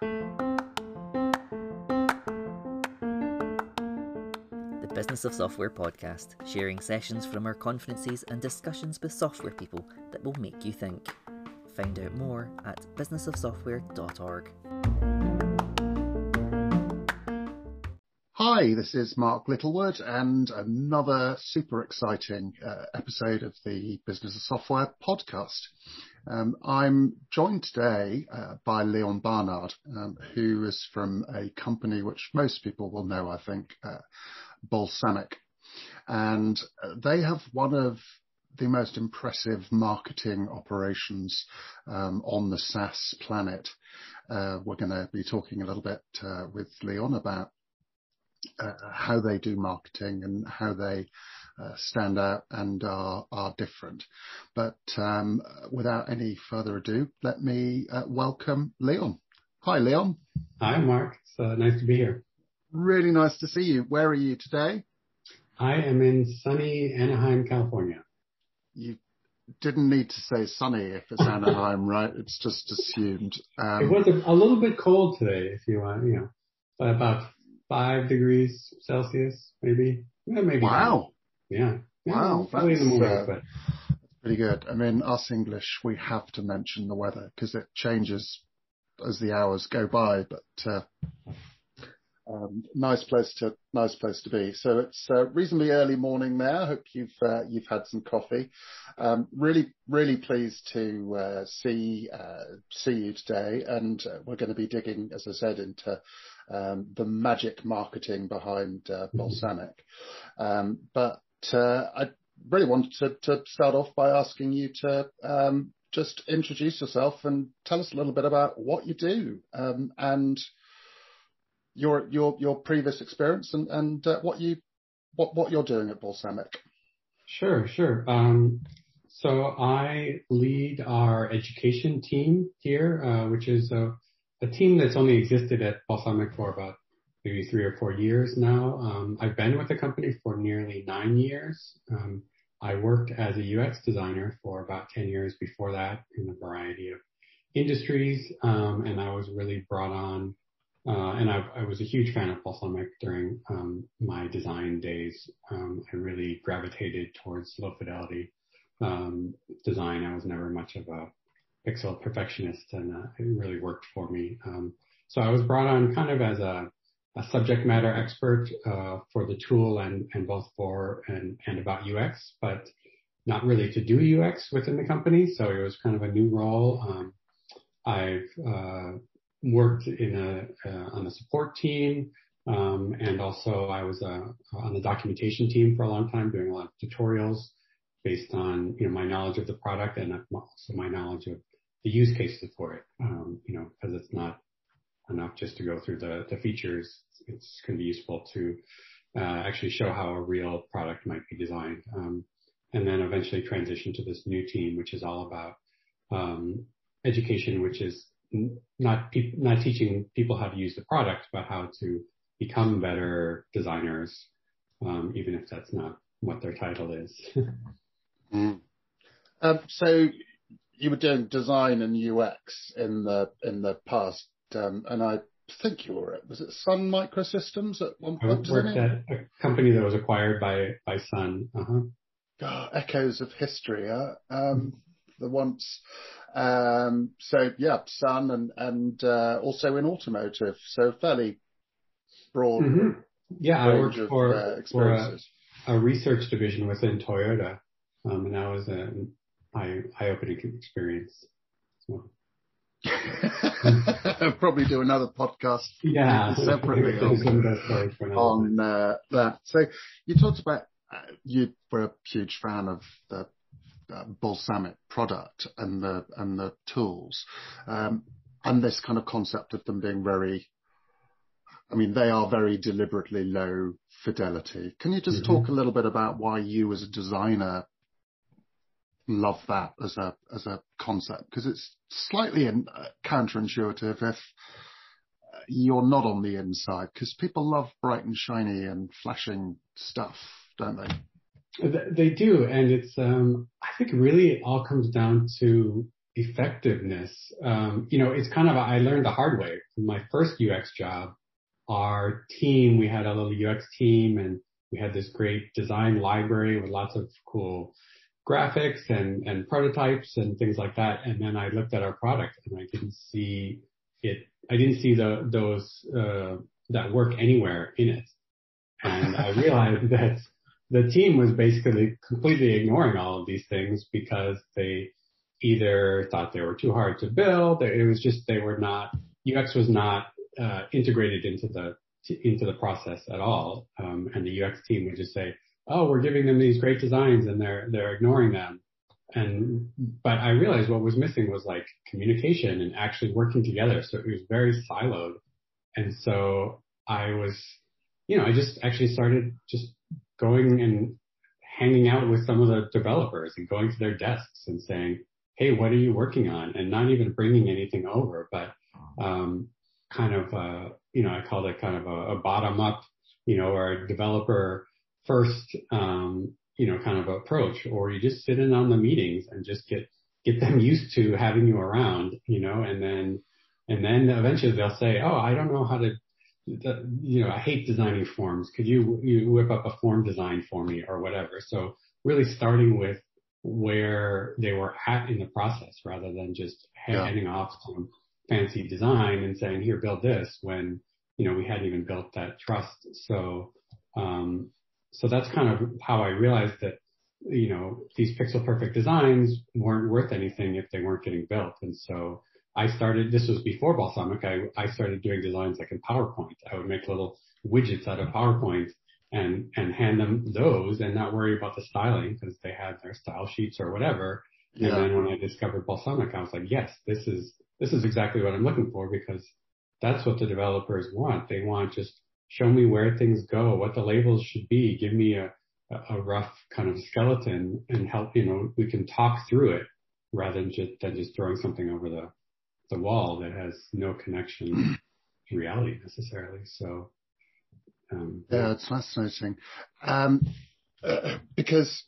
The Business of Software podcast, sharing sessions from our conferences and discussions with software people that will make you think. Find out more at businessofsoftware.org. Hi, this is Mark Littlewood and another super exciting uh, episode of the Business of Software podcast. Um, I'm joined today uh, by Leon Barnard, um, who is from a company which most people will know, I think, uh, Balsamiq. And uh, they have one of the most impressive marketing operations um, on the SaaS planet. Uh, we're going to be talking a little bit uh, with Leon about uh, how they do marketing and how they stand out and are, are different. But um, without any further ado, let me uh, welcome Leon. Hi, Leon. Hi, Mark. It's uh, nice to be here. Really nice to see you. Where are you today? I am in sunny Anaheim, California. You didn't need to say sunny if it's Anaheim, right? It's just assumed. Um, it was a, little bit cold today, if you want, you know, about five degrees Celsius, maybe. Wow. Yeah. Wow. That's, morning, uh, but... pretty good. I mean, us English, we have to mention the weather because it changes as the hours go by, but, uh, um, nice place to nice place to be. So it's a reasonably early morning there. I hope you've uh, you've had some coffee. Um, really really pleased to uh, see uh, see you today, and uh, we're going to be digging, as I said, into um, the magic marketing behind uh, mm-hmm. Um, but uh, I really wanted to, start off by asking you to um, just introduce yourself and tell us a little bit about what you do um, and your previous experience and uh, what you what what you're doing at Balsamiq. Sure, sure. Um, so I lead our education team here, uh, which is a a team that's only existed at Balsamiq for about maybe three or four years now. Um, I've been with the company for nearly nine years. Um, I worked as a UX designer for about 10 years before that in a variety of industries, um, and I was really brought on. Uh, and I, I, was a huge fan of Balsamiq during um, my design days. Um, I really gravitated towards low fidelity um, design. I was never much of a pixel perfectionist, and uh, it really worked for me. Um, so I was brought on kind of as a, a subject matter expert uh, for the tool and, and both for and, about UX, but not really to do UX within the company. So it was kind of a new role. Um, I've uh, worked in a uh, on the support team, um, and also I was on the documentation team for a long time, doing a lot of tutorials based on you know my knowledge of the product and also my knowledge of the use cases for it. Um, you know, because it's not enough just to go through the, the features. It's going to be useful to uh, actually show how a real product might be designed. Um, and then eventually transition to this new team, which is all about um, education, which is not pe- not teaching people how to use the product, but how to become better designers, um, even if that's not what their title is. mm. um, so you were doing design and UX in the in the past, um, and I think you were at was it Sun Microsystems at one point? I worked at a company that was acquired by by Sun. Uh-huh. Oh, echoes of history, huh? Um, the once. Um, so yeah, Sun and and uh, also in automotive, so fairly broad. Mm-hmm. Yeah, I worked of, for, uh, for a, a, research division within Toyota, um, and that was a eye opening experience. So. Probably do another podcast yeah, separately on, on uh, that. So you talked about uh, you were a huge fan of the uh, Balsamiq product and the and the tools, um, and this kind of concept of them being very. I mean, they are very deliberately low fidelity. Can you just mm-hmm. talk a little bit about why you, as a designer, love that as a as a concept because it's slightly in, uh, counterintuitive if uh, you're not on the inside because people love bright and shiny and flashing stuff, don't they? They do, and it's um, I think really it all comes down to effectiveness, um, you know, it's kind of, I learned the hard way. From my first UX job, our team, we had a little UX team and we had this great design library with lots of cool graphics and, and prototypes and things like that. And then I looked at our product and I didn't see it, I didn't see the, those, uh, that work anywhere in it. And I realized that the team was basically completely ignoring all of these things because they either thought they were too hard to build. It was just, they were not, UX was not, uh, integrated into the, into the process at all. Um, and the UX team would just say, oh, we're giving them these great designs and they're, they're ignoring them. And, but I realized what was missing was like communication and actually working together. So it was very siloed. And so I was, you know, I just actually started just going and hanging out with some of the developers and going to their desks and saying, Hey, what are you working on? And not even bringing anything over, but, um, kind of, uh, you know, I called it kind of a, a bottom up, you know, or a developer first, um, you know, kind of approach, or you just sit in on the meetings and just get, get them used to having you around, you know, and then, and then eventually they'll say, Oh, I don't know how to, you know, I hate designing forms. Could you, you whip up a form design for me or whatever? So really starting with where they were at in the process rather than just handing yeah. off some fancy design and saying, here, build this when, you know, we hadn't even built that trust. So, um, so that's kind of how I realized that, you know, these pixel perfect designs weren't worth anything if they weren't getting built. And so I started, this was before Balsamiq, I, I started doing designs like in PowerPoint. I would make little widgets out of PowerPoint and, and hand them those and not worry about the styling because they had their style sheets or whatever. Yeah. And then when I discovered Balsamiq, I was like, yes, this is, this is exactly what I'm looking for because that's what the developers want. They want just show me where things go, what the labels should be, give me a, a rough kind of skeleton and help, you know, we can talk through it rather than just, than just throwing something over the, the wall that has no connection to reality necessarily. So, um, yeah, it's fascinating. Um, uh, because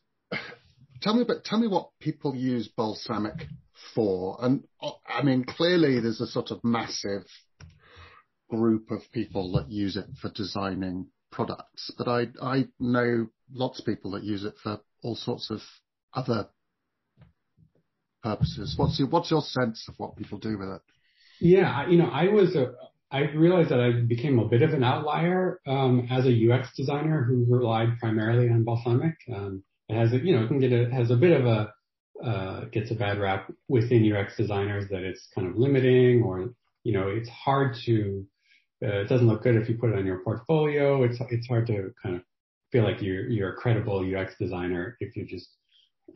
tell me about, tell me what people use Balsamiq for. And I mean, clearly there's a sort of massive group of people that use it for designing products, but I, I know lots of people that use it for all sorts of other purposes. What's your, what's your sense of what people do with it? Yeah, you know, I was a, I realized that I became a bit of an outlier um, as a UX designer who relied primarily on Balsamiq. Um, it has a, you know, it can get a, has a bit of a uh, gets a bad rap within UX designers that it's kind of limiting or you know it's hard to uh, it doesn't look good if you put it on your portfolio. It's it's hard to kind of feel like you're you're a credible UX designer if you just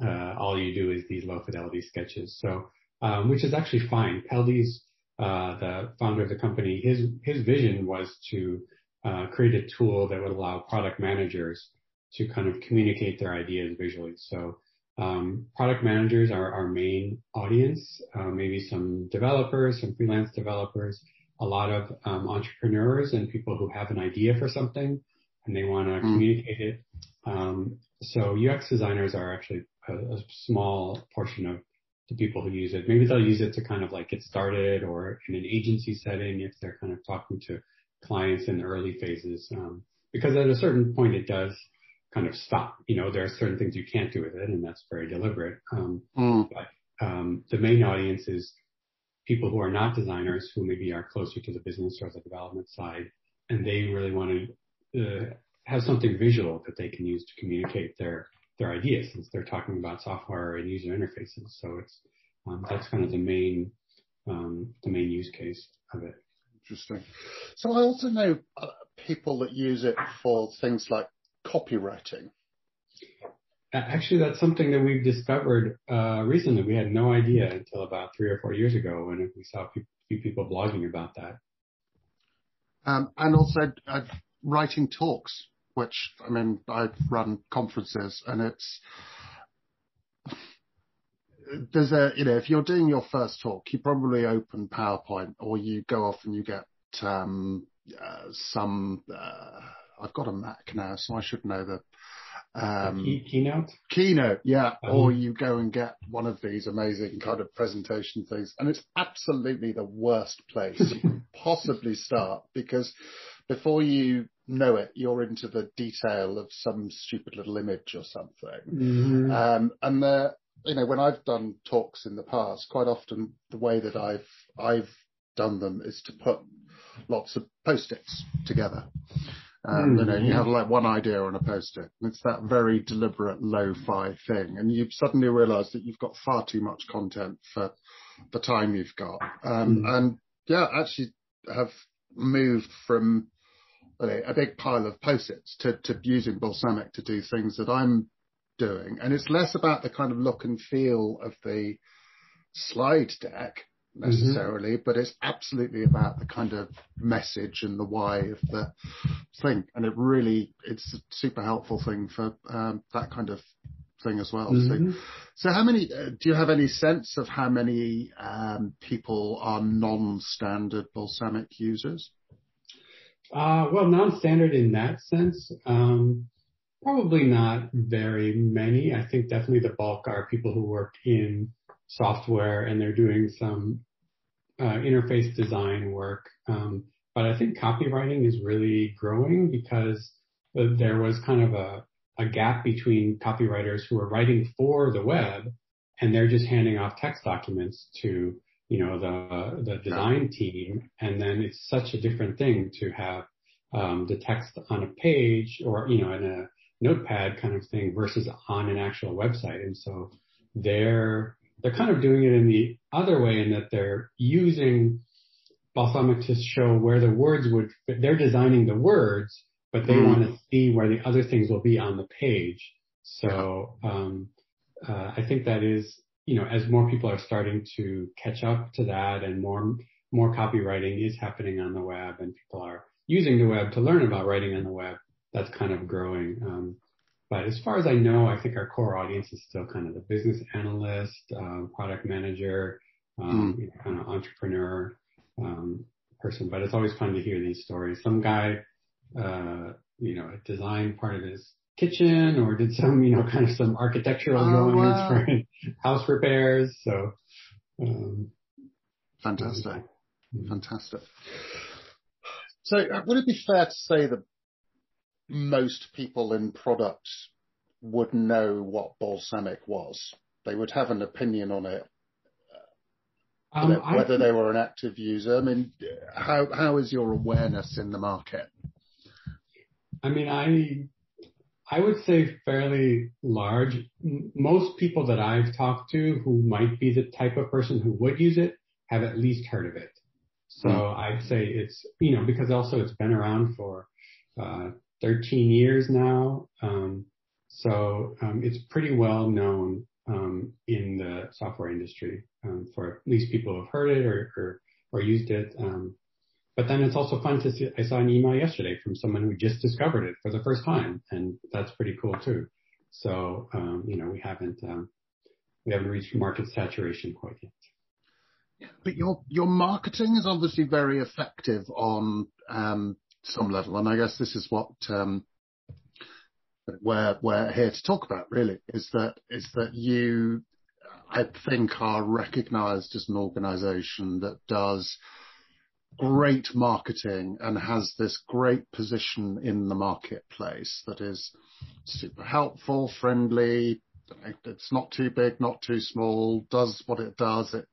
uh, all you do is these low fidelity sketches. So um, which is actually fine. Peldi's uh, the founder of the company, his his vision was to uh, create a tool that would allow product managers to kind of communicate their ideas visually. So um, product managers are our main audience, uh, maybe some developers, some freelance developers, a lot of um, entrepreneurs and people who have an idea for something and they want to mm. communicate it. Um, so UX designers are actually a, a, small portion of the people who use it. Maybe they'll use it to kind of like get started or in an agency setting if they're kind of talking to clients in the early phases. Um, because at a certain point it does kind of stop. You know, there are certain things you can't do with it and that's very deliberate. Um, mm. But um, the main audience is people who are not designers who maybe are closer to the business or the development side and they really want to uh, have something visual that they can use to communicate their their ideas since they're talking about software and user interfaces. So it's um, that's kind of the main um, the main use case of it. Interesting. So I also know uh, people that use it for things like copywriting. Actually, that's something that we've discovered uh, recently. We had no idea until about three or four years ago when we saw a few people blogging about that. Um, and also uh, writing talks which I mean, I've run conferences and it's, there's a, you know, if you're doing your first talk, you probably open PowerPoint or you go off and you get, um, uh, some, uh, I've got a Mac now, so I should know the, Um, Key, keynote? Keynote, yeah. Um, or you go and get one of these amazing kind of presentation things. And it's absolutely the worst place you can possibly start because before you know it, you're into the detail of some stupid little image or something. Mm-hmm. Um, and the, you know, when I've done talks in the past, quite often the way that I've, I've done them is to put lots of post-its together. Um, mm, you know, you have like one idea on a post-it. And It's that very deliberate lo-fi thing, and you suddenly realise that you've got far too much content for the time you've got. Um, mm. And yeah, actually have moved from a big pile of post-its to, to using Balsamiq to do things that I'm doing, and it's less about the kind of look and feel of the slide deck. Necessarily, mm-hmm. but it's absolutely about the kind of message and the why of the thing. And it really, it's a super helpful thing for um, that kind of thing as well. Mm-hmm. So, so how many, uh, do you have any sense of how many um, people are non-standard Balsamiq users? Uh, well, non-standard in that sense, um, probably not very many. I think definitely the bulk are people who work in software and they're doing some uh, interface design work. Um, but I think copywriting is really growing because there was kind of a, a gap between copywriters who are writing for the web and they're just handing off text documents to you know the the design team. And then it's such a different thing to have um, the text on a page or you know in a notepad kind of thing versus on an actual website. And so they're they're kind of doing it in the other way in that they're using Balsamiq to show where the words would fit. They're designing the words, but they mm. want to see where the other things will be on the page. So um, uh, I think that is, you know, as more people are starting to catch up to that and more more copywriting is happening on the web and people are using the web to learn about writing on the web, that's kind of growing. Um, but as far as I know, I think our core audience is still kind of the business analyst, um, product manager, um, mm. you know, kind of entrepreneur um, person. But it's always fun to hear these stories. Some guy, uh, you know, designed part of his kitchen or did some, you know, kind of some architectural oh, drawings wow. for house repairs. So, um, fantastic, mm-hmm. fantastic. So, uh, would it be fair to say that most people in product would know what Balsamiq was. They would have an opinion on it, um, know, whether they were an active user. I mean, how how is your awareness in the market? I mean, I I would say fairly large. Most people that I've talked to who might be the type of person who would use it have at least heard of it. So mm. I'd say it's, you know, because also it's been around for uh, 13 years now. Um, so um, it's pretty well known um, in the software industry um, for at least people who have heard it or, or, or used it. Um, but then it's also fun to see. I saw an email yesterday from someone who just discovered it for the first time, and that's pretty cool too. So um, you know we haven't we haven't reached market saturation quite yet. But your your marketing is obviously very effective on um, some level. And I guess this is what um, we're we're here to talk about. Really, is that is that you, I think, are recognised as an organisation that does great marketing and has this great position in the marketplace that is super helpful, friendly. It's not too big, not too small. Does what it does. It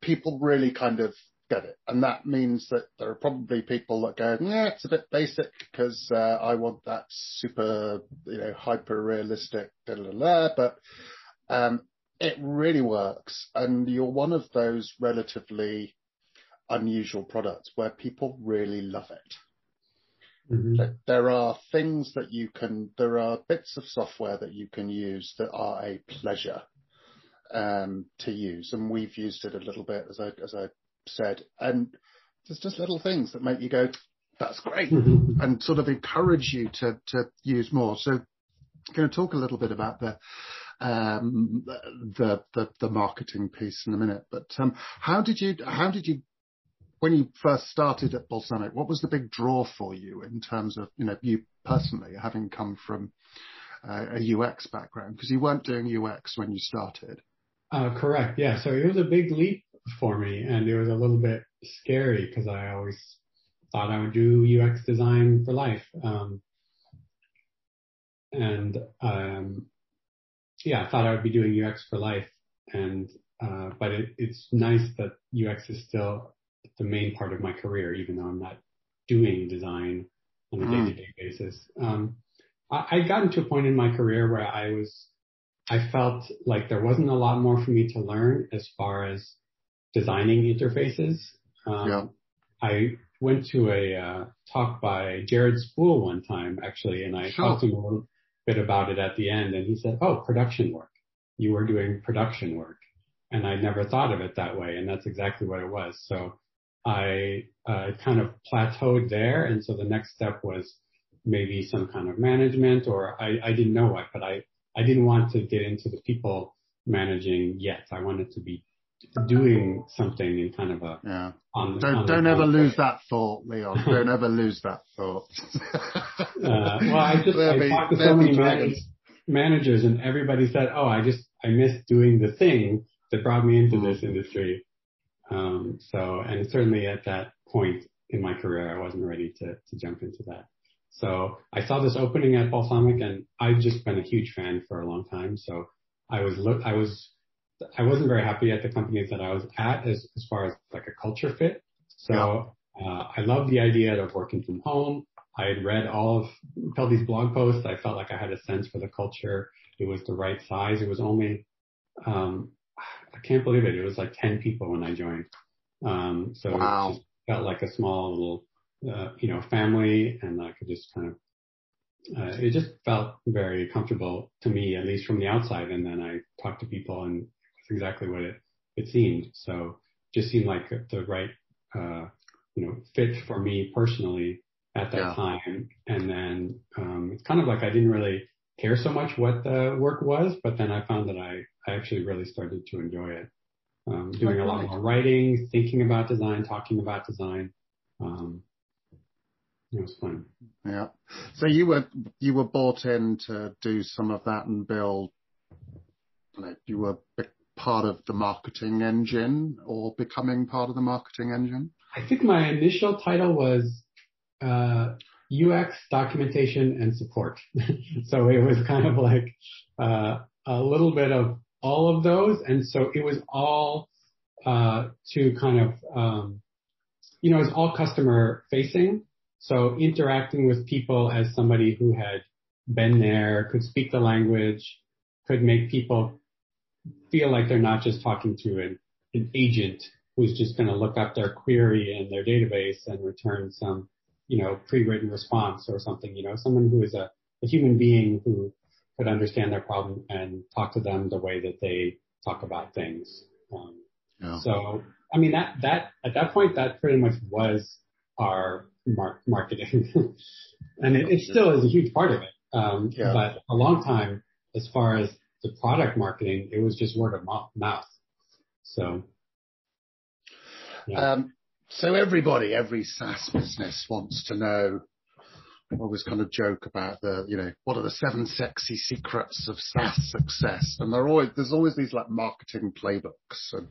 people really kind of get it. And that means that there are probably people that go, yeah, it's a bit basic because uh, I want that super, you know, hyper realistic, blah, blah, blah. but um, it really works. And you're one of those relatively unusual products where people really love it. Mm-hmm. There are things that you can, there are bits of software that you can use that are a pleasure um, to use, and we've used it a little bit as a as I said. And there's just little things that make you go, that's great, mm-hmm. and sort of encourage you to, to use more. So I'm going to talk a little bit about the, um, the, the, the marketing piece in a minute, but, um, how did you, how did you when you first started at Balsamiq, what was the big draw for you in terms of, you know, you personally having come from uh, a UX background? Because you weren't doing UX when you started. Uh, correct. Yeah. So it was a big leap for me and it was a little bit scary because I always thought I would do UX design for life. Um, and, um, yeah, I thought I would be doing UX for life. And, uh, but it, it's nice that UX is still the main part of my career, even though I'm not doing design on a day to day basis. Um, I, I gotten to a point in my career where I was, I felt like there wasn't a lot more for me to learn as far as designing interfaces. Um, yeah. I went to a uh, talk by Jared Spool one time actually, and I sure. talked to him a little bit about it at the end, and he said, "Oh, production work. You were doing production work," and I never thought of it that way, and that's exactly what it was. So I uh, kind of plateaued there, and so the next step was maybe some kind of management, or I, I didn't know what, but I I didn't want to get into the people managing yet. I wanted to be doing something in kind of a yeah. On, don't on don't ever lose that thought, Leon. don't ever lose that thought. uh, well, I just I be, talked to so many managers, managers, and everybody said, "Oh, I just I miss doing the thing that brought me into this industry." Um, so, and certainly at that point in my career, I wasn't ready to to jump into that. So I saw this opening at Balsamiq, and I've just been a huge fan for a long time. So I was look I was I wasn't very happy at the companies that I was at as, as far as like a culture fit. So uh, I loved the idea of working from home. I had read all of Peldi's blog posts. I felt like I had a sense for the culture. It was the right size. It was only, um, I can't believe it. It was like 10 people when I joined. Um, so wow. it just felt like a small little, uh, you know, family and I could just kind of, uh, it just felt very comfortable to me, at least from the outside. And then I talked to people and exactly what it, it seemed. So just seemed like the right, uh, you know, fit for me personally at that yeah. time. And then, um, it's kind of like I didn't really care so much what the work was, but then I found that I, I actually really started to enjoy it. Um, doing a lot more writing, thinking about design, talking about design. Um, it was fun. Yeah. So you were you were brought in to do some of that and build. Like you were part of the marketing engine or becoming part of the marketing engine? I think my initial title was uh, UX documentation and support. so it was kind of like uh, a little bit of all of those, and so it was all uh, to kind of um, you know it's all customer facing. So interacting with people as somebody who had been there, could speak the language, could make people feel like they're not just talking to an, an agent who's just going to look up their query in their database and return some, you know, pre-written response or something, you know, someone who is a, a human being who could understand their problem and talk to them the way that they talk about things. Um, yeah. So, I mean, that, that, at that point, that pretty much was our mar- marketing. and it, it, still is a huge part of it. Um, yeah. but a long time, as far as the product marketing, it was just word of mouth. So, yeah. um, so everybody, every SaaS business wants to know. I always kind of joke about the, you know, what are the seven sexy secrets of SaaS success? And they're always, there's always these like marketing playbooks and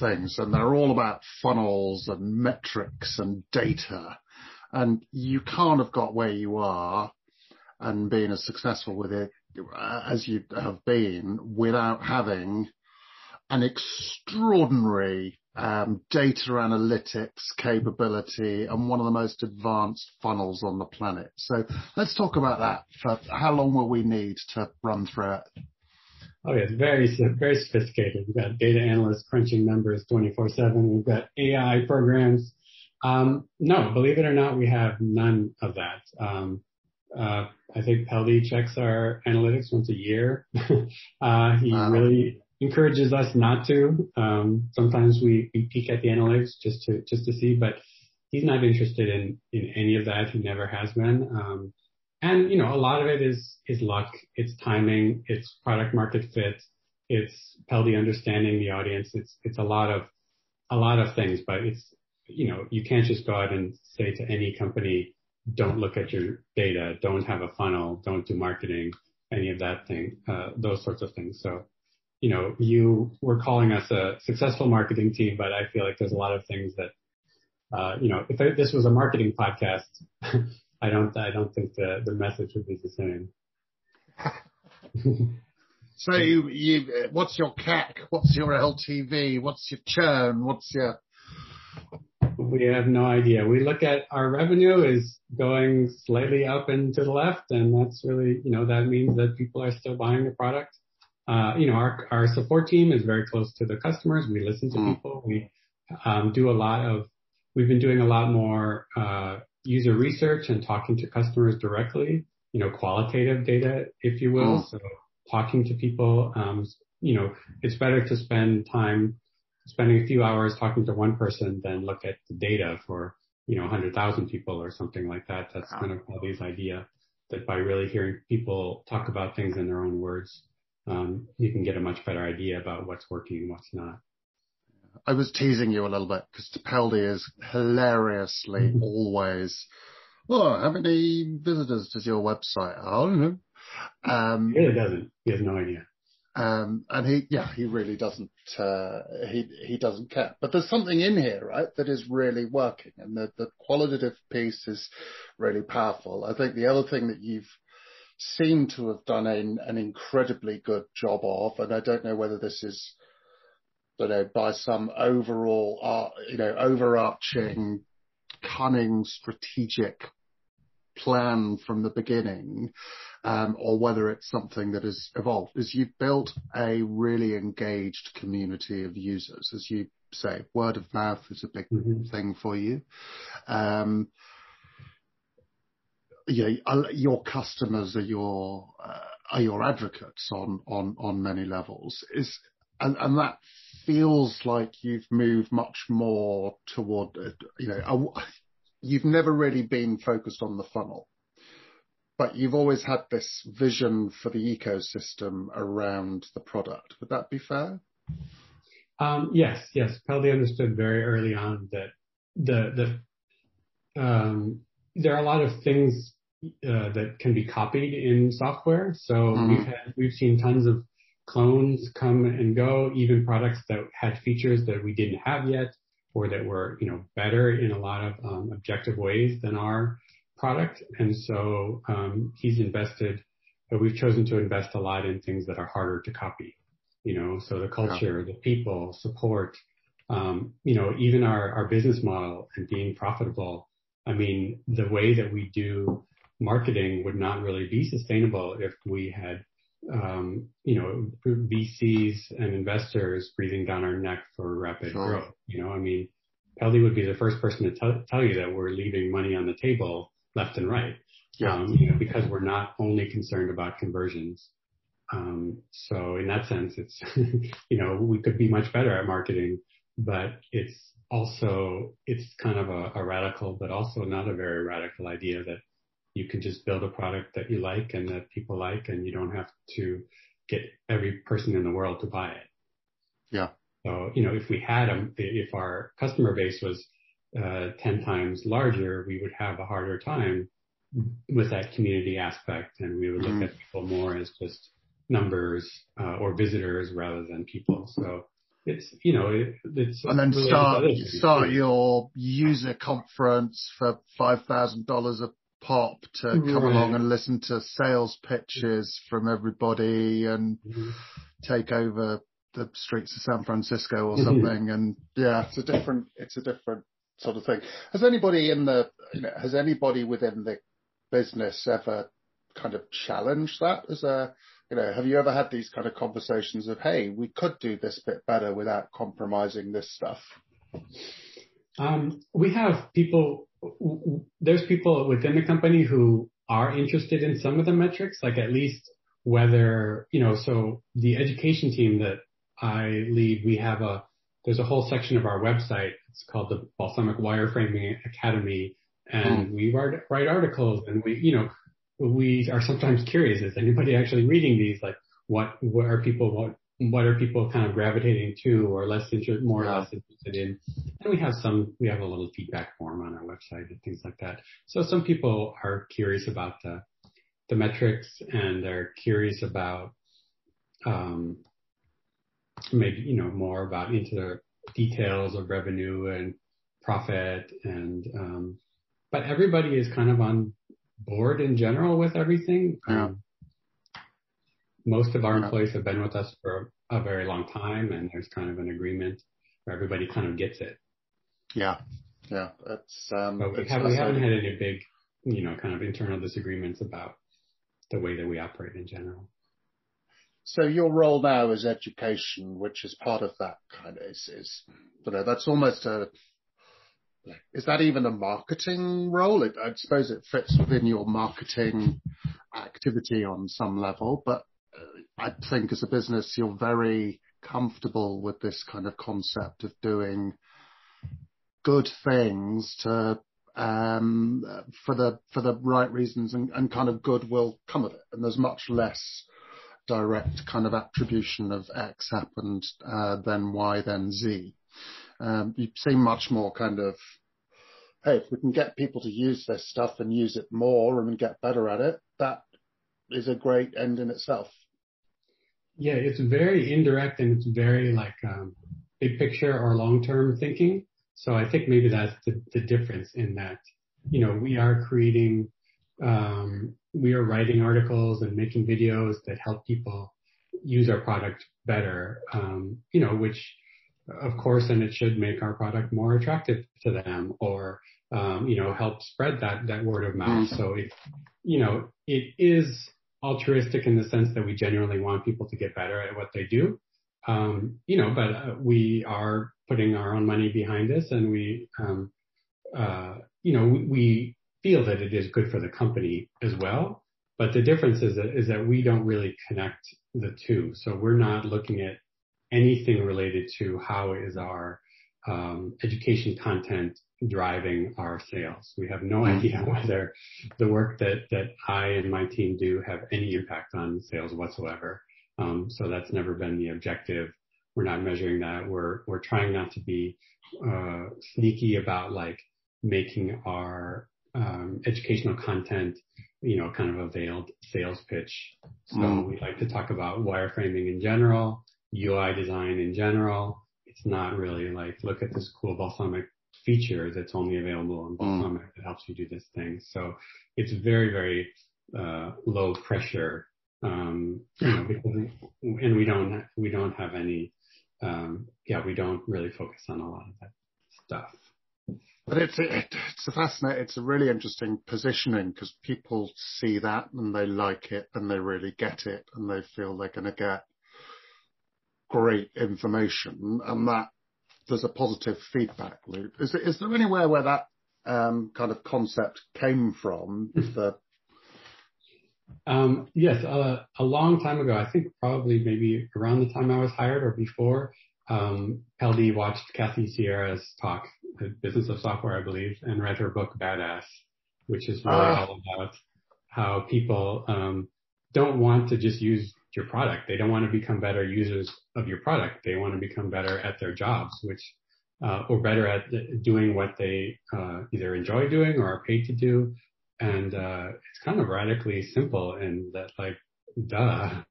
things, and they're all about funnels and metrics and data. And you can't have got where you are and being as successful with it as you have been without having an extraordinary um, data analytics capability and one of the most advanced funnels on the planet. So let's talk about that. For how long will we need to run through it? Oh it's very very sophisticated. We've got data analysts crunching numbers 24/7. We've got AI programs. Um, no, believe it or not, we have none of that. Um, uh, I think Peldi checks our analytics once a year. uh, he wow. really encourages us not to. Um, sometimes we, we peek at the analytics just to just to see, but he's not interested in in any of that. He never has been. Um, and you know, a lot of it is is luck. It's timing. It's product market fit. It's Peldi understanding the audience. It's it's a lot of a lot of things, but it's you know, you can't just go out and say to any company, don't look at your data, don't have a funnel, don't do marketing, any of that thing, uh, those sorts of things. So, you know, you were calling us a successful marketing team, but I feel like there's a lot of things that, uh, you know, if this was a marketing podcast, I don't, I don't think the, the message would be the same. so you, you, what's your CAC? What's your LTV? What's your churn? What's your we have no idea. We look at our revenue is going slightly up and to the left, and that's really, you know, that means that people are still buying the product. Uh, you know, our, our support team is very close to the customers. We listen to mm. people. We um, do a lot of, we've been doing a lot more uh, user research and talking to customers directly, you know, qualitative data, if you will. Mm. So talking to people, um, you know, it's better to spend time spending a few hours talking to one person than look at the data for, you know, 100,000 people or something like that. That's wow. kind of Peldi's idea that by really hearing people talk about things in their own words, um, you can get a much better idea about what's working and what's not. I was teasing you a little bit because Peldi is hilariously mm-hmm. always, oh, how many visitors does your website? I don't know. Um, he really doesn't. He has no idea. Um, and he, yeah, he really doesn't, uh, he, he doesn't care. But there's something in here, right, that is really working and the, the qualitative piece is really powerful. I think the other thing that you've seemed to have done an, an incredibly good job of, and I don't know whether this is, you know, by some overall, uh, you know, overarching, cunning, strategic plan from the beginning, or whether it's something that has evolved, is you've built a really engaged community of users. As you say, word of mouth is a big mm-hmm. thing for you. Um, yeah, your customers are your uh, are your advocates on on on many levels. Is and and that feels like you've moved much more toward you know you've never really been focused on the funnel, but you've always had this vision for the ecosystem around the product. Would that be fair? Um, yes, yes. Peldi understood very early on that the the um, there are a lot of things uh, that can be copied in software. So mm-hmm. we've had we've seen tons of clones come and go, even products that had features that we didn't have yet or that were, you know, better in a lot of um, objective ways than our product. And so um, he's invested, but we've chosen to invest a lot in things that are harder to copy. You know, so the culture, the people, support, um, you know, even our, our business model and being profitable. I mean, the way that we do marketing would not really be sustainable if we had um, you know, VCs and investors breathing down our neck for rapid growth. You know, I mean, Peldi would be the first person to tell you that we're leaving money on the table left and right. Yeah. Um, you know, because we're not only concerned about conversions. Um, so in that sense, it's, you know, we could be much better at marketing, but it's also, it's kind of a, a radical, but also not a very radical idea that you can just build a product that you like and that people like and you don't have to get every person in the world to buy it. Yeah. So, you know, if we had a, if our customer base was uh, 10 times larger, we would have a harder time with that community aspect and we would look mm-hmm. at people more as just numbers uh, or visitors rather than people. So it's, you know, it, it's. And then start, start your user conference for $5,000 a pop to come right. along and listen to sales pitches from everybody and mm-hmm. take over the streets of San Francisco or mm-hmm. something. and yeah, it's a different, it's a different sort of thing. Has anybody in the, you know, has anybody within the business ever kind of challenged that as a, you know, have you ever had these kind of conversations of, hey, we could do this bit better without compromising this stuff? Um, we have people there's people within the company who are interested in some of the metrics, like at least whether, you know, so the education team that I lead, we have a, there's a whole section of our website. It's called the Balsamiq Wireframing Academy. And mm. we write, write articles and we, you know, we are sometimes curious, is anybody actually reading these? Like what, what are people what what are people kind of gravitating to or less interested, more or less interested in. And we have some, we have a little feedback form on our website and things like that. So some people are curious about the, the metrics and they're curious about, um, maybe, you know, more about into the details of revenue and profit and, um, but everybody is kind of on board in general with everything. Yeah. Um, most of our employees have been with us for a very long time and there's kind of an agreement where everybody kind of gets it. Yeah. Yeah. It's, um, but we, have, we haven't had any big, you know, kind of internal disagreements about the way that we operate in general. So your role now is education, which is part of that kind of is, is you know, that's almost a, is that even a marketing role? It, I suppose it fits within your marketing activity on some level, but I think as a business, you're very comfortable with this kind of concept of doing good things to um, for the for the right reasons and, and kind of good will come of it. And there's much less direct kind of attribution of X happened uh, then Y then Z. Um, you seem much more kind of hey, if we can get people to use this stuff and use it more and get better at it, that is a great end in itself. Yeah, it's very indirect and it's very like um, big picture or long term thinking. So I think maybe that's the, the difference in that, you know, we are creating, um, we are writing articles and making videos that help people use our product better, um, you know, which of course, and it should make our product more attractive to them or, um, you know, help spread that, that word of mouth. Mm-hmm. So it, you know, it is altruistic in the sense that we genuinely want people to get better at what they do. Um, you know, but uh, we are putting our own money behind this and we, um, uh, you know, we, we, feel that it is good for the company as well. But the difference is that, is that we don't really connect the two. So we're not looking at anything related to how is our um, education content driving our sales. We have no mm-hmm. idea whether the work that, that I and my team do have any impact on sales whatsoever. Um, so that's never been the objective. We're not measuring that. We're, we're trying not to be, uh, sneaky about like making our, um, educational content, you know, kind of a veiled sales pitch. So mm. we like to talk about wireframing in general, UI design in general. It's not really like, look at this cool Balsamiq feature that's only available on Balsamiq mm. that helps you do this thing. So it's very, very uh, low pressure, um, you know, because, and we don't we don't have any, um, yeah, we don't really focus on a lot of that stuff. But it's it, it's a fascinating, it's a really interesting positioning because people see that and they like it and they really get it and they feel they're going to get great information and that there's a positive feedback loop. Is is there anywhere where that um, kind of concept came from? the um, yes, uh, a long time ago, I think probably maybe around the time I was hired or before, um, LD watched Kathy Sierra's talk, The Business of Software, I believe, and read her book Badass, which is really uh, all about how people um, don't want to just use your product. They don't want to become better users of your product. They want to become better at their jobs, which, uh, or better at doing what they, uh, either enjoy doing or are paid to do. And, uh, it's kind of radically simple and that like, duh.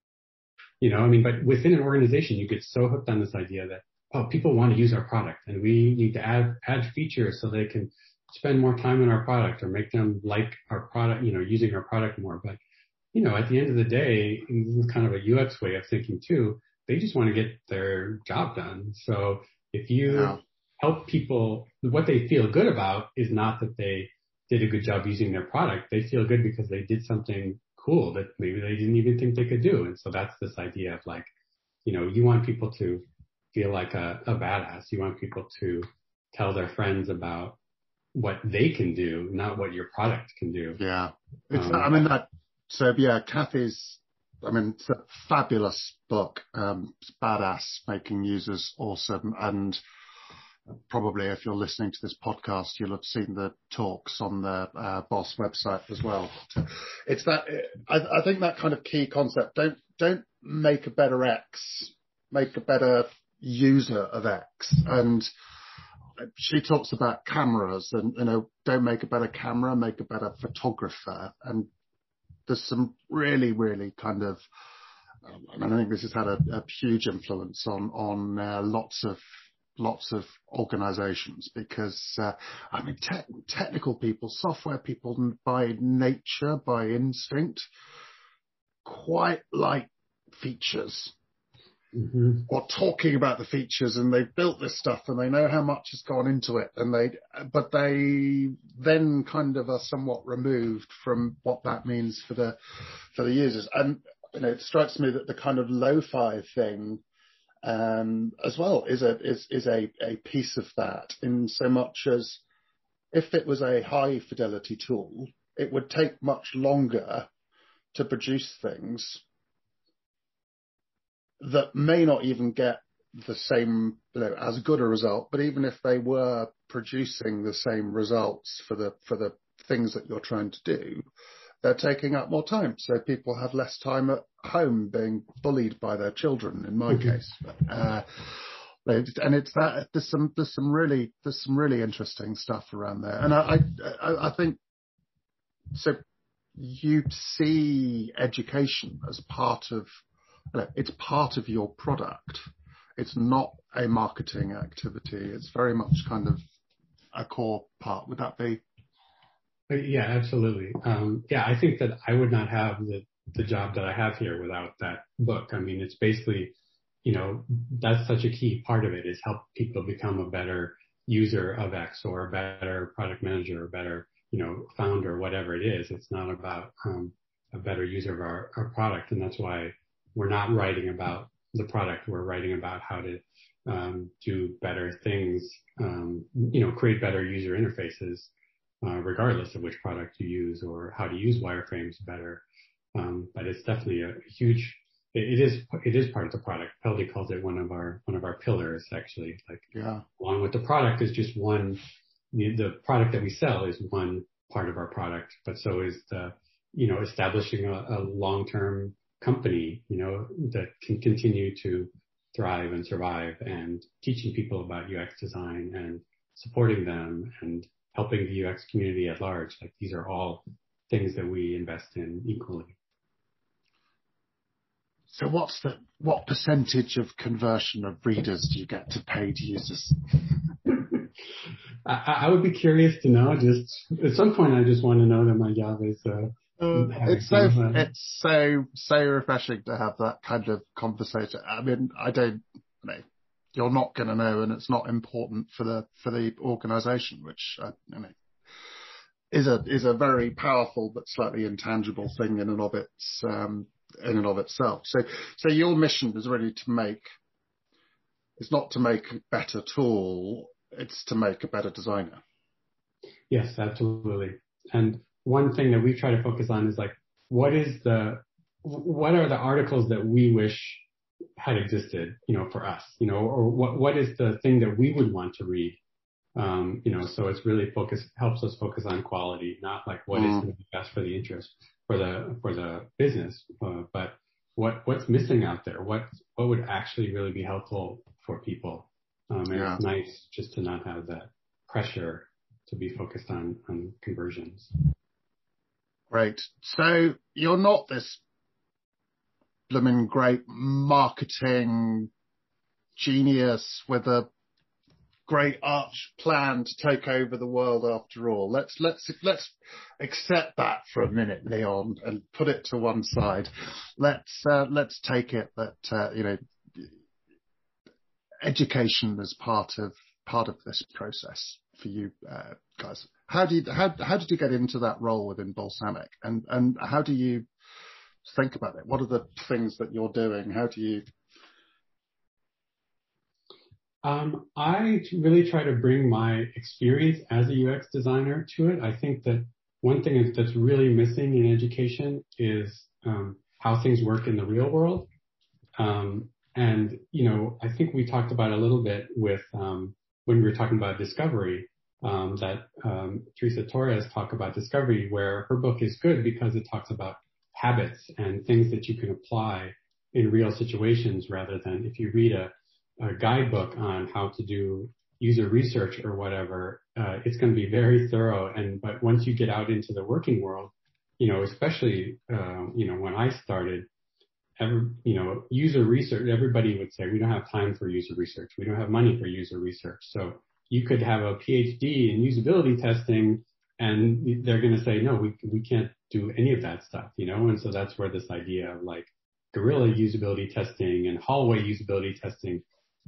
You know, I mean, but within an organization, you get so hooked on this idea that, oh, people want to use our product and we need to add, add features so they can spend more time in our product or make them like our product, you know, using our product more. But you know, at the end of the day, this is kind of a UX way of thinking too. They just want to get their job done. So if you help people, what they feel good about is not that they did a good job using their product. They feel good because they did something cool that maybe they didn't even think they could do. And so that's this idea of like, you know, you want people to feel like a, a badass. You want people to tell their friends about what they can do, not what your product can do. Yeah. It's, um, I mean, that, so yeah, Kathy's, I mean, it's a fabulous book. Um, it's badass, making users awesome. And probably if you're listening to this podcast, you'll have seen the talks on the uh, BoS website as well. It's that, I, I think that kind of key concept, don't, don't make a better X make a better user of X? And she talks about cameras and, you know, don't make a better camera, make a better photographer. And there's some really, really kind of, um, I think this has had a, a huge influence on, on uh, lots of lots of organizations because uh, I mean te- technical people, software people by nature, by instinct, quite like features mm-hmm. or talking about the features and they've built this stuff and they know how much has gone into it and they, but they then kind of are somewhat removed from what that means for the, for the users. And, you know, it strikes me that the kind of lo-fi thing, um, as well is a, is, is a, a piece of that in so much as if it was a high fidelity tool, it would take much longer to produce things that may not even get the same, you know, as good a result, but even if they were producing the same results for the, for the things that you're trying to do, they're taking up more time. So people have less time at home being bullied by their children, in my mm-hmm. case. Uh, and it's that there's some there's some really there's some really interesting stuff around there, and I I, I think so. You see education as part of it's part of your product. It's not a marketing activity. It's very much kind of a core part. Would that be? Yeah, absolutely. Um, yeah, I think that I would not have the, the job that I have here without that book. I mean, it's basically, you know, that's such a key part of it is help people become a better user of X or a better product manager or better, you know, founder, whatever it is. It's not about um, a better user of our, our product. And that's why we're not writing about the product. We're writing about how to um, do better things, um, you know, create better user interfaces, uh, regardless of which product you use or how to use wireframes better. Um, but it's definitely a, huge. It, it is it is part of the product. Peldi calls it one of our one of our pillars actually. Like yeah. along with the product is just one. The, the product that we sell is one part of our product, but so is the you know establishing a, a long term company, you know, that can continue to thrive and survive and teaching people about UX design and supporting them and helping the UX community at large. Like these are all things that we invest in equally. So what's the, what percentage of conversion of readers do you get to paid users? I, I, would be curious to know. Just at some point, I just want to know that my job is uh, um, it's so it's so so refreshing to have that kind of conversation. I mean, I don't you know. You're not going to know, and it's not important for the for the organisation, which uh, is a is a very powerful but slightly intangible thing in and of its um, in and of itself. So so your mission is really to make. It's not to make a better tool. It's to make a better designer. Yes, absolutely. And one thing that we try to focus on is like, what is the, what are the articles that we wish had existed, you know, for us, you know, or what, what is the thing that we would want to read? Um, you know, so it's really focus, helps us focus on quality, not like what mm. is be best for the interest, for the, for the business, uh, but what, what's missing out there? What, what would actually really be helpful for people? Um, and yeah. it's nice just to not have that pressure to be focused on, on conversions. Great. So you're not this blooming great marketing genius with a great arch plan to take over the world after all. Let's let's let's accept that for a minute, Leon, and put it to one side. Let's uh, let's take it that uh, you know education is part of part of this process for you uh, guys. How did how how did you get into that role within Balsamiq, and and how do you think about it? What are the things that you're doing? How do you? Um, I really try to bring my experience as a UX designer to it. I think that one thing that's really missing in education is um, how things work in the real world. Um, and you know, I think we talked about a little bit with um, when we were talking about discovery um, that um, Teresa Torres talked about discovery, where her book is good because it talks about habits and things that you can apply in real situations rather than if you read a, a guidebook on how to do user research or whatever, uh, it's going to be very thorough. And but once you get out into the working world, you know, especially uh, you know when I started, every, you know, user research. Everybody would say we don't have time for user research. We don't have money for user research. So you could have a PhD in usability testing, and they're going to say no, we we can't do any of that stuff. You know, and so that's where this idea of like guerrilla usability testing and hallway usability testing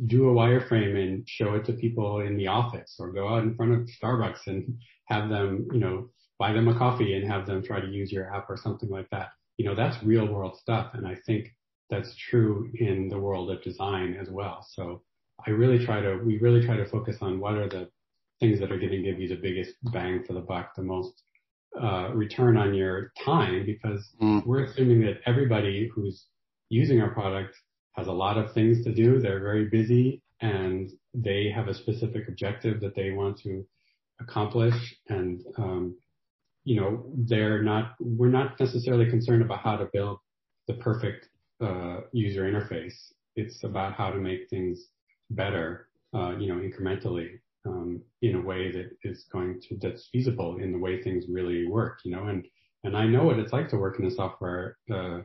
do a wireframe and show it to people in the office or go out in front of Starbucks and have them, you know, buy them a coffee and have them try to use your app or something like that. You know, that's real world stuff. And I think that's true in the world of design as well. So I really try to, we really try to focus on what are the things that are going to give you the biggest bang for the buck, the most uh, return on your time because mm. we're assuming that everybody who's using our product has a lot of things to do. They're very busy and they have a specific objective that they want to accomplish. And, um, you know, they're not, we're not necessarily concerned about how to build the perfect, uh, user interface. It's about how to make things better, uh, you know, incrementally, in a way that is going to, that's feasible in the way things really work, you know, and, and I know what it's like to work in the software, uh,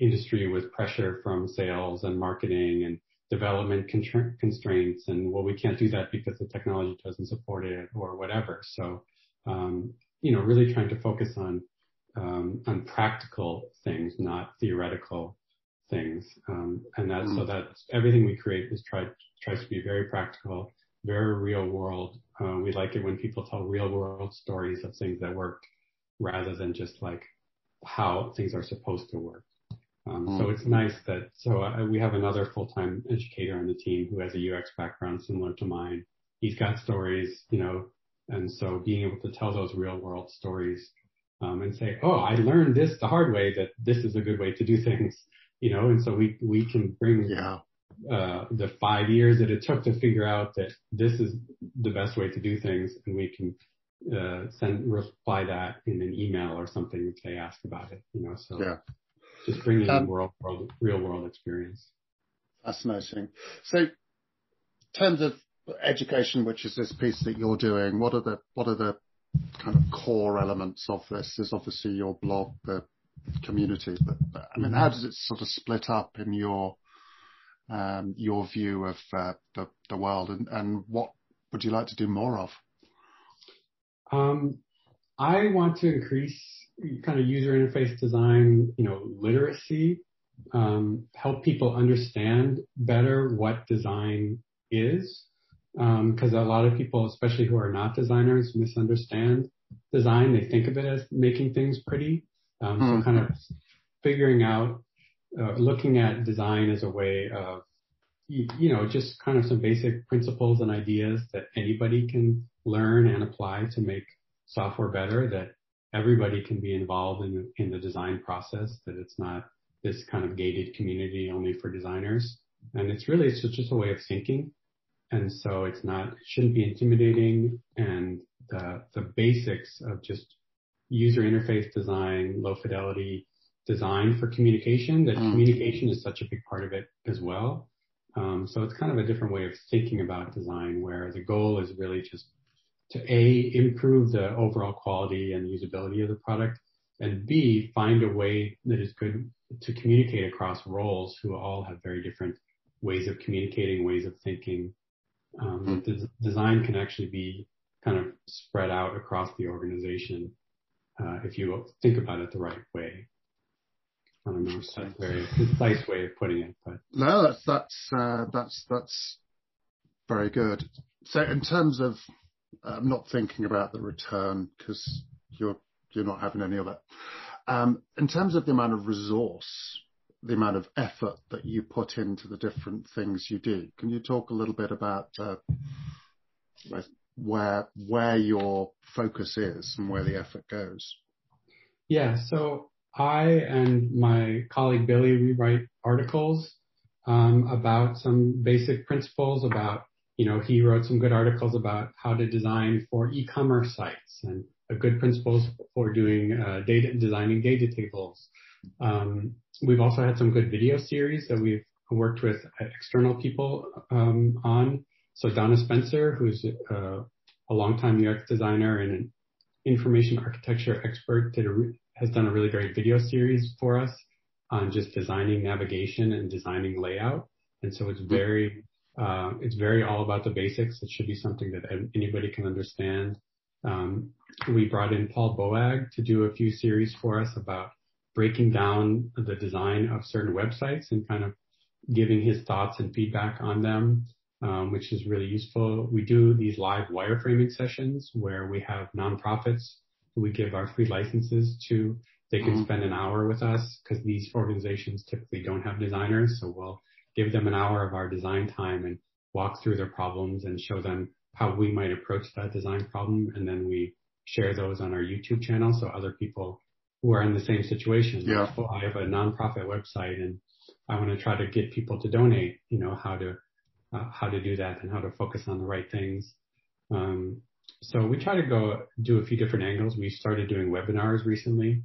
industry with pressure from sales and marketing and development constraints and well we can't do that because the technology doesn't support it or whatever. So um, you know really trying to focus on um, on practical things not theoretical things. Um, and that mm. so that everything we create is tried tries to be very practical very real world uh, we like it when people tell real world stories of things that work rather than just like how things are supposed to work um, mm. So it's nice that so uh, we have another full-time educator on the team who has a UX background similar to mine. He's got stories, you know, and so being able to tell those real-world stories um, and say, "Oh, I learned this the hard way. That this is a good way to do things," you know, and so we we can bring yeah. Uh, the five years that it took to figure out that this is the best way to do things, and we can uh, send reply that in an email or something if they ask about it, you know. So yeah just bringing um, world, world, real world experience. Fascinating. So, in terms of education, which is this piece that you're doing, what are the what are the kind of core elements of this? There's obviously your blog, the community, but I mean, how does it sort of split up in your your view of uh, the the world, and, and what would you like to do more of? Um, I want to increase kind of user interface design, you know, literacy, um, help people understand better what design is. Because um, a lot of people, especially who are not designers, misunderstand design. They think of it as making things pretty. Um, mm-hmm. So kind of figuring out, uh, looking at design as a way of, you, you know, just kind of some basic principles and ideas that anybody can learn and apply to make software better that everybody can be involved in, in the design process, that it's not this kind of gated community only for designers. And it's really, it's just a way of thinking. And so it's not, it shouldn't be intimidating and the, the basics of just user interface design, low fidelity design for communication, that mm. communication is such a big part of it as well. Um, so it's kind of a different way of thinking about design where the goal is really just to A, improve the overall quality and usability of the product, and B, find a way that is good to communicate across roles who all have very different ways of communicating, ways of thinking. Um, mm-hmm. the design can actually be kind of spread out across the organization uh, if you think about it the right way. I don't know, it's a very concise way of putting it, but no, that's that's uh, that's that's very good. So in terms of I'm not thinking about the return because you're you're not having any of it. Um, in terms of the amount of resource, the amount of effort that you put into the different things you do, can you talk a little bit about uh, where where your focus is and where the effort goes? Yeah. So I and my colleague, Billy, we write articles um, about some basic principles about you know, he wrote some good articles about how to design for e-commerce sites and a good principles for doing uh, data designing data tables. Um, we've also had some good video series that we've worked with external people um, on. So Donna Spencer, who's uh, a longtime UX designer and an information architecture expert, did a, has done a really great video series for us on just designing navigation and designing layout. And so it's very, uh, it's very all about the basics. It should be something that anybody can understand. Um, we brought in Paul Boag to do a few series for us about breaking down the design of certain websites and kind of giving his thoughts and feedback on them, um, which is really useful. We do these live wireframing sessions where we have nonprofits we give our free licenses to. They can mm-hmm. spend an hour with us because these organizations typically don't have designers. So we'll give them an hour of our design time and walk through their problems and show them how we might approach that design problem. And then we share those on our YouTube channel so other people who are in the same situation. Yeah. Like, oh, I have a nonprofit website and I want to try to get people to donate, you know, how to, uh, how to do that and how to focus on the right things. Um, so we try to go do a few different angles. We started doing webinars recently.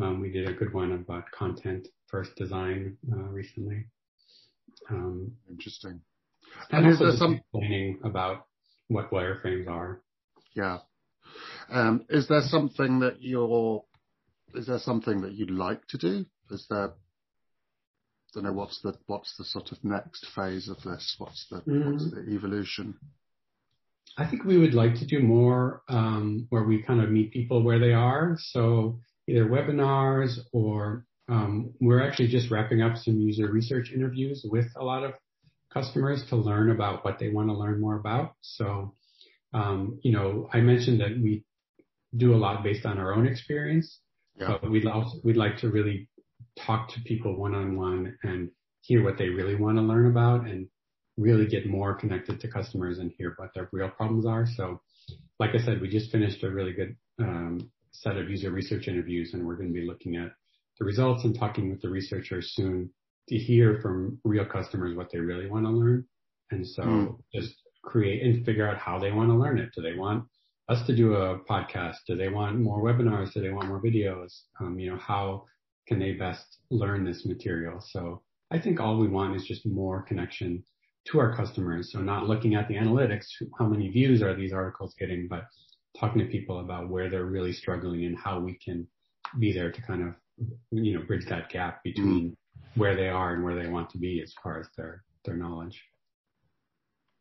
Um, we did a good one about content first design uh, recently. Um, Interesting. And, and also some... explaining about what wireframes are. Yeah. Um, is there something that you're, is there something that you'd like to do? Is there, I don't know, what's the, what's the sort of next phase of this? What's the, mm. what's the evolution? I think we would like to do more, um, where we kind of meet people where they are. So either webinars or, um, we're actually just wrapping up some user research interviews with a lot of customers to learn about what they want to learn more about. So, um, you know, I mentioned that we do a lot based on our own experience, yeah. but we'd also, we'd like to really talk to people one on one and hear what they really want to learn about and really get more connected to customers and hear what their real problems are. So, like I said, we just finished a really good um, set of user research interviews, and we're going to be looking at the results and talking with the researchers soon to hear from real customers what they really want to learn. And so mm. just create and figure out how they want to learn it. Do they want us to do a podcast? Do they want more webinars? Do they want more videos? Um, you know, how can they best learn this material? So I think all we want is just more connection to our customers. So not looking at the analytics, how many views are these articles getting, but talking to people about where they're really struggling and how we can be there to kind of, you know, bridge that gap between mm where they are and where they want to be as far as their their knowledge.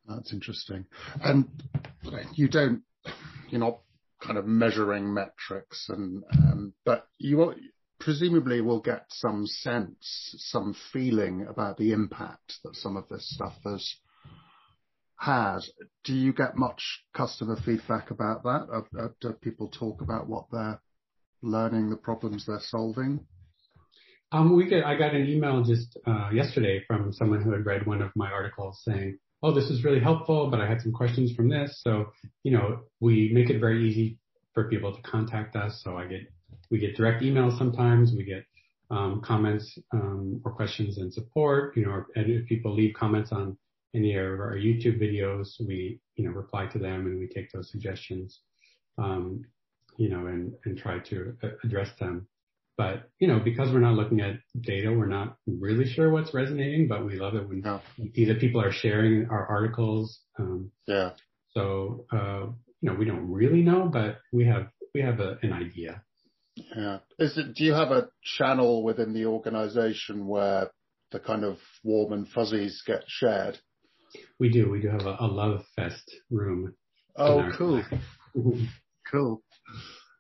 That's interesting. And you don't, you're not kind of measuring metrics and, um, but you presumably we'll get some sense, some feeling about the impact that some of this stuff has. Do you get much customer feedback about that? Do people talk about what they're learning, the problems they're solving? Um, we get, I got an email just uh, yesterday from someone who had read one of my articles saying, "Oh, this is really helpful, but I had some questions from this." So, you know, we make it very easy for people to contact us. So I get, we get direct emails sometimes. We get um, comments um, or questions and support. You know, and if people leave comments on any of our YouTube videos, we, you know, reply to them and we take those suggestions, um, you know, and and try to address them. But, you know, because we're not looking at data, we're not really sure what's resonating, but we love it when no. either people are sharing our articles. Um, yeah. So, uh, you know, we don't really know, but we have, we have a, an idea. Yeah. Is it, do you have a channel within the organization where the kind of warm and fuzzies get shared? We do. We do have a, a love fest room. Oh, cool. cool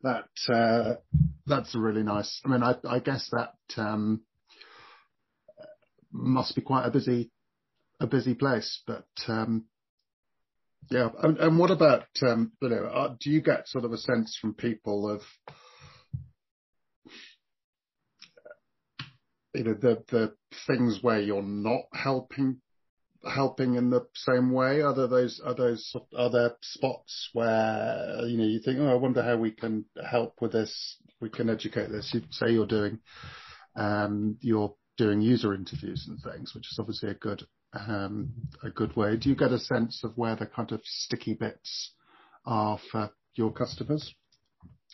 that uh, that's really nice. I mean, I, I guess that um, must be quite a busy a busy place, but um, yeah. And, and, what about um, you know? Uh, do you get sort of a sense from people of you know the the things where you're not helping helping in the same way? Are there those are those are there spots where you know you think, oh, I wonder how we can help with this. We can educate this. You say you're doing um, you're doing user interviews and things, which is obviously a good um, a good way. Do you get a sense of where the kind of sticky bits are for your customers?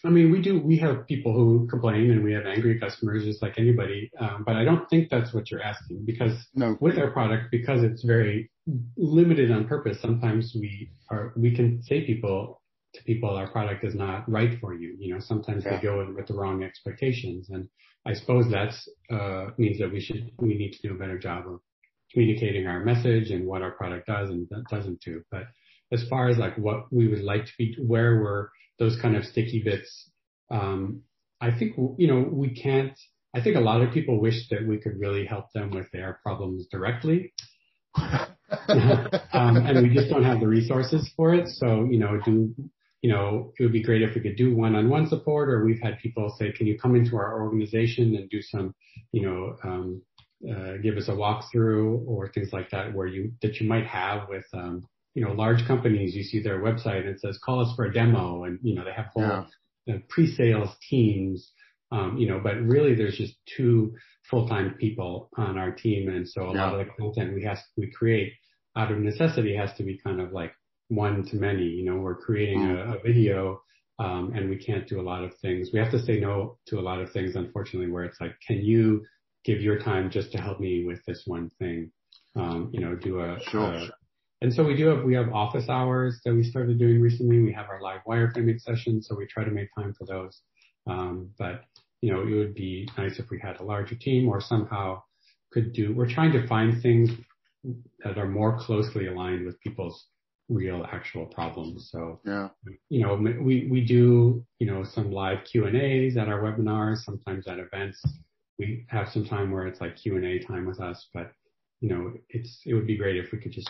I mean, we do, we have people who complain and we have angry customers just like anybody. Um, but I don't think that's what you're asking because no. with our product, because it's very limited on purpose, sometimes we are, we can say people to people, our product is not right for you. You know, sometimes yeah. they go in with the wrong expectations. And I suppose that's, uh, means that we should, we need to do a better job of communicating our message and what our product does and doesn't do. But as far as like what we would like to be, where we're, those kind of sticky bits. Um, I think, you know, we can't, I think a lot of people wish that we could really help them with their problems directly. um, and we just don't have the resources for it. So, you know, do, you know, it would be great if we could do one-on-one support or we've had people say, can you come into our organization and do some, you know, um, uh, give us a walkthrough or things like that where you, that you might have with, um, you know, large companies, you see their website and it says, call us for a demo. And, you know, they have whole yeah. pre-sales teams, um, you know, but really there's just two full-time people on our team. And so a yeah. lot of the content we have, we create out of necessity has to be kind of like one to many, you know, we're creating mm. a, a, video, um, and we can't do a lot of things. We have to say no to a lot of things, unfortunately, where it's like, can you give your time just to help me with this one thing? Um, you know, do a, sure. a so we do have, we have office hours that we started doing recently. We have our live wireframing sessions, so we try to make time for those. Um, but, you know, it would be nice if we had a larger team or somehow could do, we're trying to find things that are more closely aligned with people's real actual problems. So, yeah. you know, we, we do, you know, some live Q and A's at our webinars, sometimes at events. We have some time where it's like Q and A time with us, but you know, it's, it would be great if we could just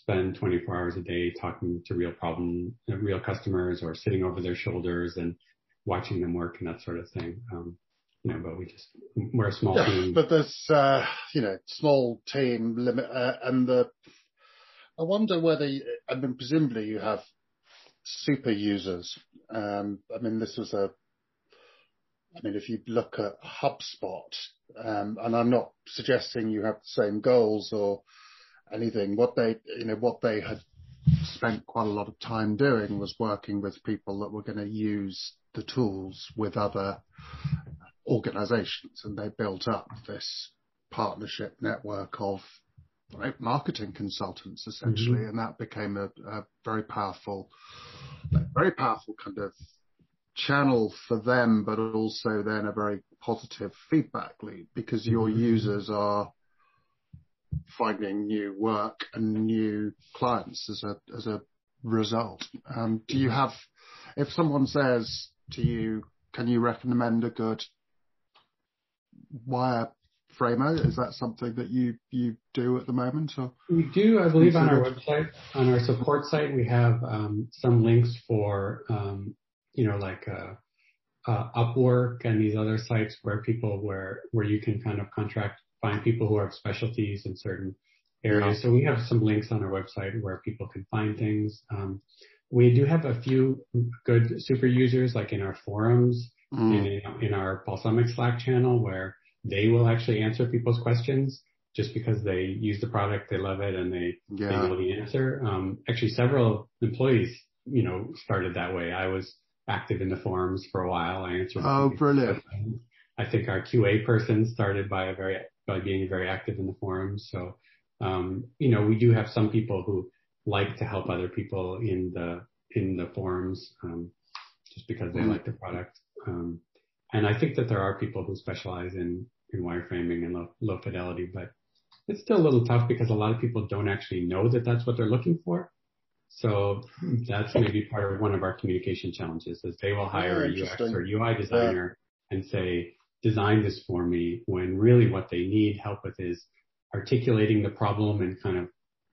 spend 24 hours a day talking to real problem, real customers or sitting over their shoulders and watching them work and that sort of thing. Um, you know, but we just, we're a small yeah, team. But there's, uh, you know, small team limit, uh, and the, I wonder whether, you, I mean, presumably you have super users. Um, I mean, this was a, I mean, if you look at HubSpot, um, and I'm not suggesting you have the same goals or anything. What they, you know, what they had spent quite a lot of time doing was working with people that were going to use the tools with other organizations and they built up this partnership network of right, marketing consultants essentially mm-hmm. and that became a, a very powerful very powerful kind of channel for them but also then a very positive feedback loop because your mm-hmm. users are finding new work and new clients as a as a result. Um, do you have, if someone says to you, can you recommend a good wireframer? Is that something that you you do at the moment? Or we do, I believe, on our website, on our support site, we have um, some links for um, you know like. Uh, uh, Upwork and these other sites where people where where you can kind of contract find people who have specialties in certain areas. So we have some links on our website where people can find things. Um, we do have a few good super users like in our forums mm. and in, in our Balsamiq Slack channel where they will actually answer people's questions just because they use the product, they love it, and they, yeah. they know the answer. Um, actually, several employees, you know, started that way. I was active in the forums for a while. I answered. Oh, brilliant! I think our QA person started by a very by being very active in the forums. So, um, you know, we do have some people who like to help other people in the in the forums um, just because they mm like the product. Um, and I think that there are people who specialize in in wireframing and low, low fidelity, but it's still a little tough because a lot of people don't actually know that that's what they're looking for. So that's maybe part of one of our communication challenges is they will hire a UX or UI designer yeah. and say, design this for me when really what they need help with is articulating the problem and kind of,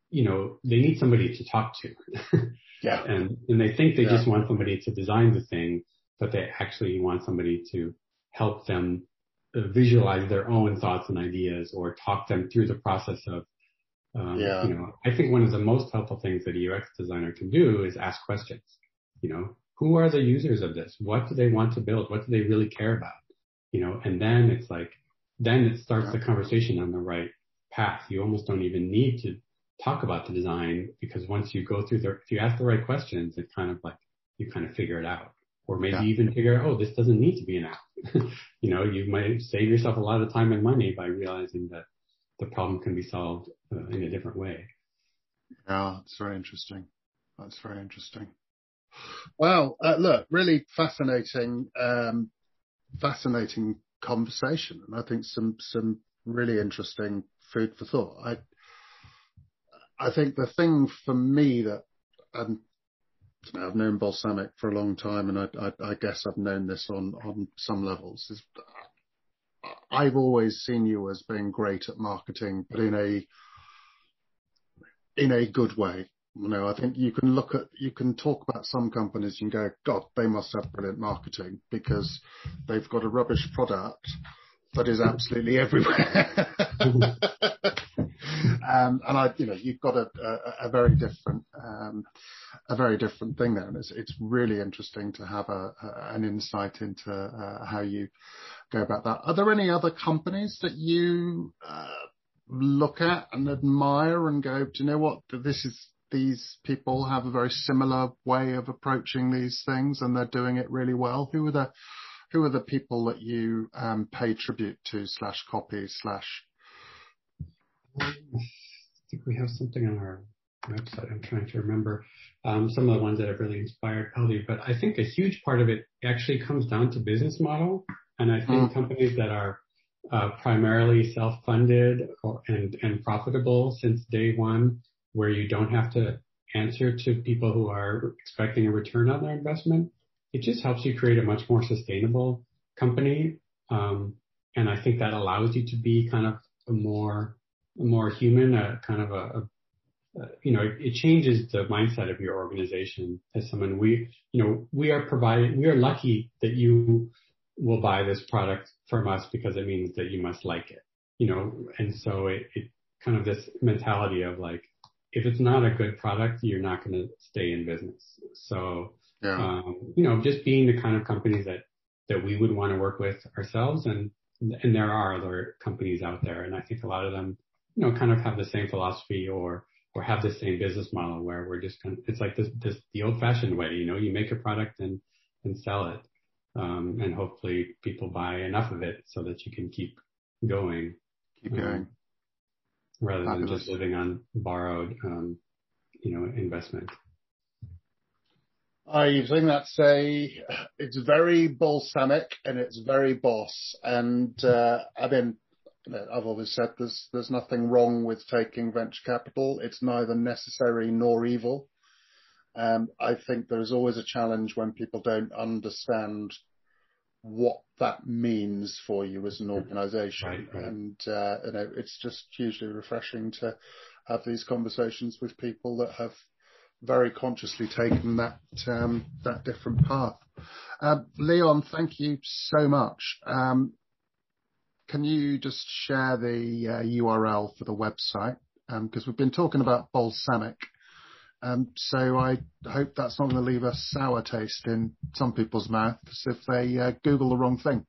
you know, they need somebody to talk to. yeah. And, and they think they yeah. just want somebody to design the thing, but they actually want somebody to help them visualize their own thoughts and ideas or talk them through the process of, um, yeah. you know, I think one of the most helpful things that a UX designer can do is ask questions. You know, who are the users of this? What do they want to build? What do they really care about? You know, and then it's like, then it starts the conversation on the right path. You almost don't even need to talk about the design because once you go through the, if you ask the right questions, it kind of like, you kind of figure it out or maybe Yeah. even figure out, oh, this doesn't need to be an app. you know, you might save yourself a lot of time and money by realizing that the problem can be solved uh, in a different way. Yeah, it's very interesting. That's very interesting. Well, uh, look, really fascinating, um, fascinating conversation, and I think some some really interesting food for thought. I I think the thing for me that um, you know, I've known Balsamiq for a long time, and I, I, I guess I've known this on on some levels is I've always seen you as being great at marketing, but in a in a good way. You know, I think you can look at, you can talk about some companies and go, God, they must have brilliant marketing because they've got a rubbish product that is absolutely everywhere. um, and I, you know, you've got a, a, a very different, um, a very different thing there. And it's, it's really interesting to have a, a an insight into uh, how you go about that. Are there any other companies that you, uh, look at and admire and go, do you know what? This is, these people have a very similar way of approaching these things and they're doing it really well. Who are the, who are the people that you um, pay tribute to slash copy slash? I think we have something on our website. I'm trying to remember um, some of the ones that have really inspired Peldi, but I think a huge part of it actually comes down to business model. And I think mm. companies that are uh, primarily self-funded or, and, and profitable since day one, where you don't have to answer to people who are expecting a return on their investment. It just helps you create a much more sustainable company. Um, and I think that allows you to be kind of a more, a more human, a kind of a, a you know, it, changes the mindset of your organization as someone we, you know, we are providing, we are lucky that you will buy this product from us because it means that you must like it, you know, and so it, it kind of this mentality of like, if it's not a good product, you're not going to stay in business. So, yeah. um, you know, just being the kind of companies that, that we would want to work with ourselves and, and there are other companies out there. And I think a lot of them, you know, kind of have the same philosophy or, or have the same business model where we're just kind of, it's like this, this, the old fashioned way, you know, you make a product and, and sell it. Um, and hopefully people buy enough of it so that you can keep going. Keep going. Um, rather than just living on borrowed, um, you know, investment. I think that's a, it's very Balsamiq and it's very BoS. And, uh, I mean, I've always said there's, there's nothing wrong with taking venture capital. It's neither necessary nor evil. Um, I think there's always a challenge when people don't understand what that means for you as an organization. Right, right. And, uh, you know, it's just hugely refreshing to have these conversations with people that have very consciously taken that, um, that different path. Uh, Leon, thank you so much. Um, can you just share the uh, URL for the website? Um because um, we've been talking about Balsamiq so I hope that's not going to leave a sour taste in some people's mouths if they uh, Google the wrong thing.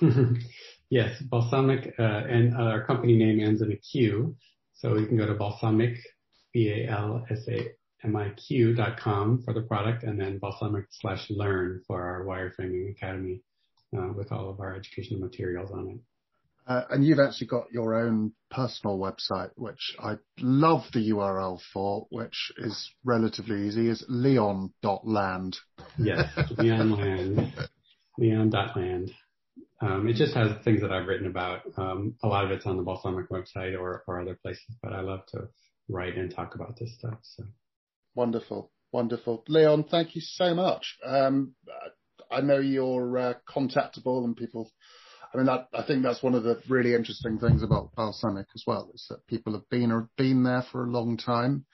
yes, balsamic, uh, and our company name ends in a Q. So you can go to Balsamiq, B-A-L-S-A-M-I-Q dot com for the product and then Balsamiq slash learn for our wireframing academy uh, with all of our educational materials on it. Uh, and you've actually got your own personal website, which I love the URL for, which is relatively easy, is leon.land. Yes, leon.land. leon.land. Um, it just has things that I've written about. Um, a lot of it's on the Balsamiq website or, or other places, but I love to write and talk about this stuff. So wonderful, wonderful, Leon. Thank you so much. Um, I know you're uh, contactable and people I mean, that, I think that's one of the really interesting things about Balsamiq as well, is that people have been, been there for a long time.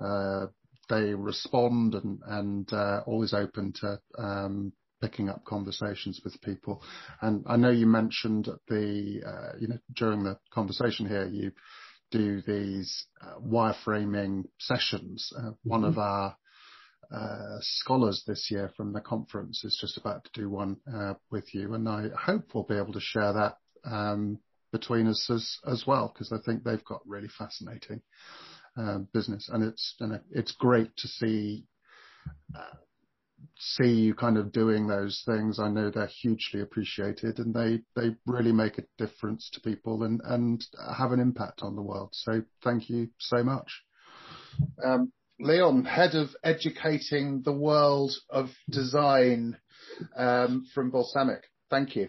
Uh, they respond and, and, uh, always open to, um, picking up conversations with people. And I know you mentioned the, uh, you know, during the conversation here, you do these uh, wireframing sessions. Uh, mm-hmm. One of our scholars this year from the conference is just about to do one uh, with you, and I hope we'll be able to share that um, between us as as well because I think they've got really fascinating uh, business, and it's great to see uh, see you kind of doing those things, I know they're hugely appreciated and they, they really make a difference to people and, and have an impact on the world. So thank you so much. Leon, head of educating the world of design um, from Balsamiq. Thank you.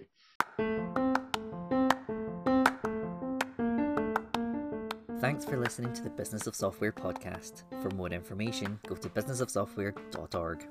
Thanks for listening to the Business of Software podcast. For more information, go to businessofsoftware.org.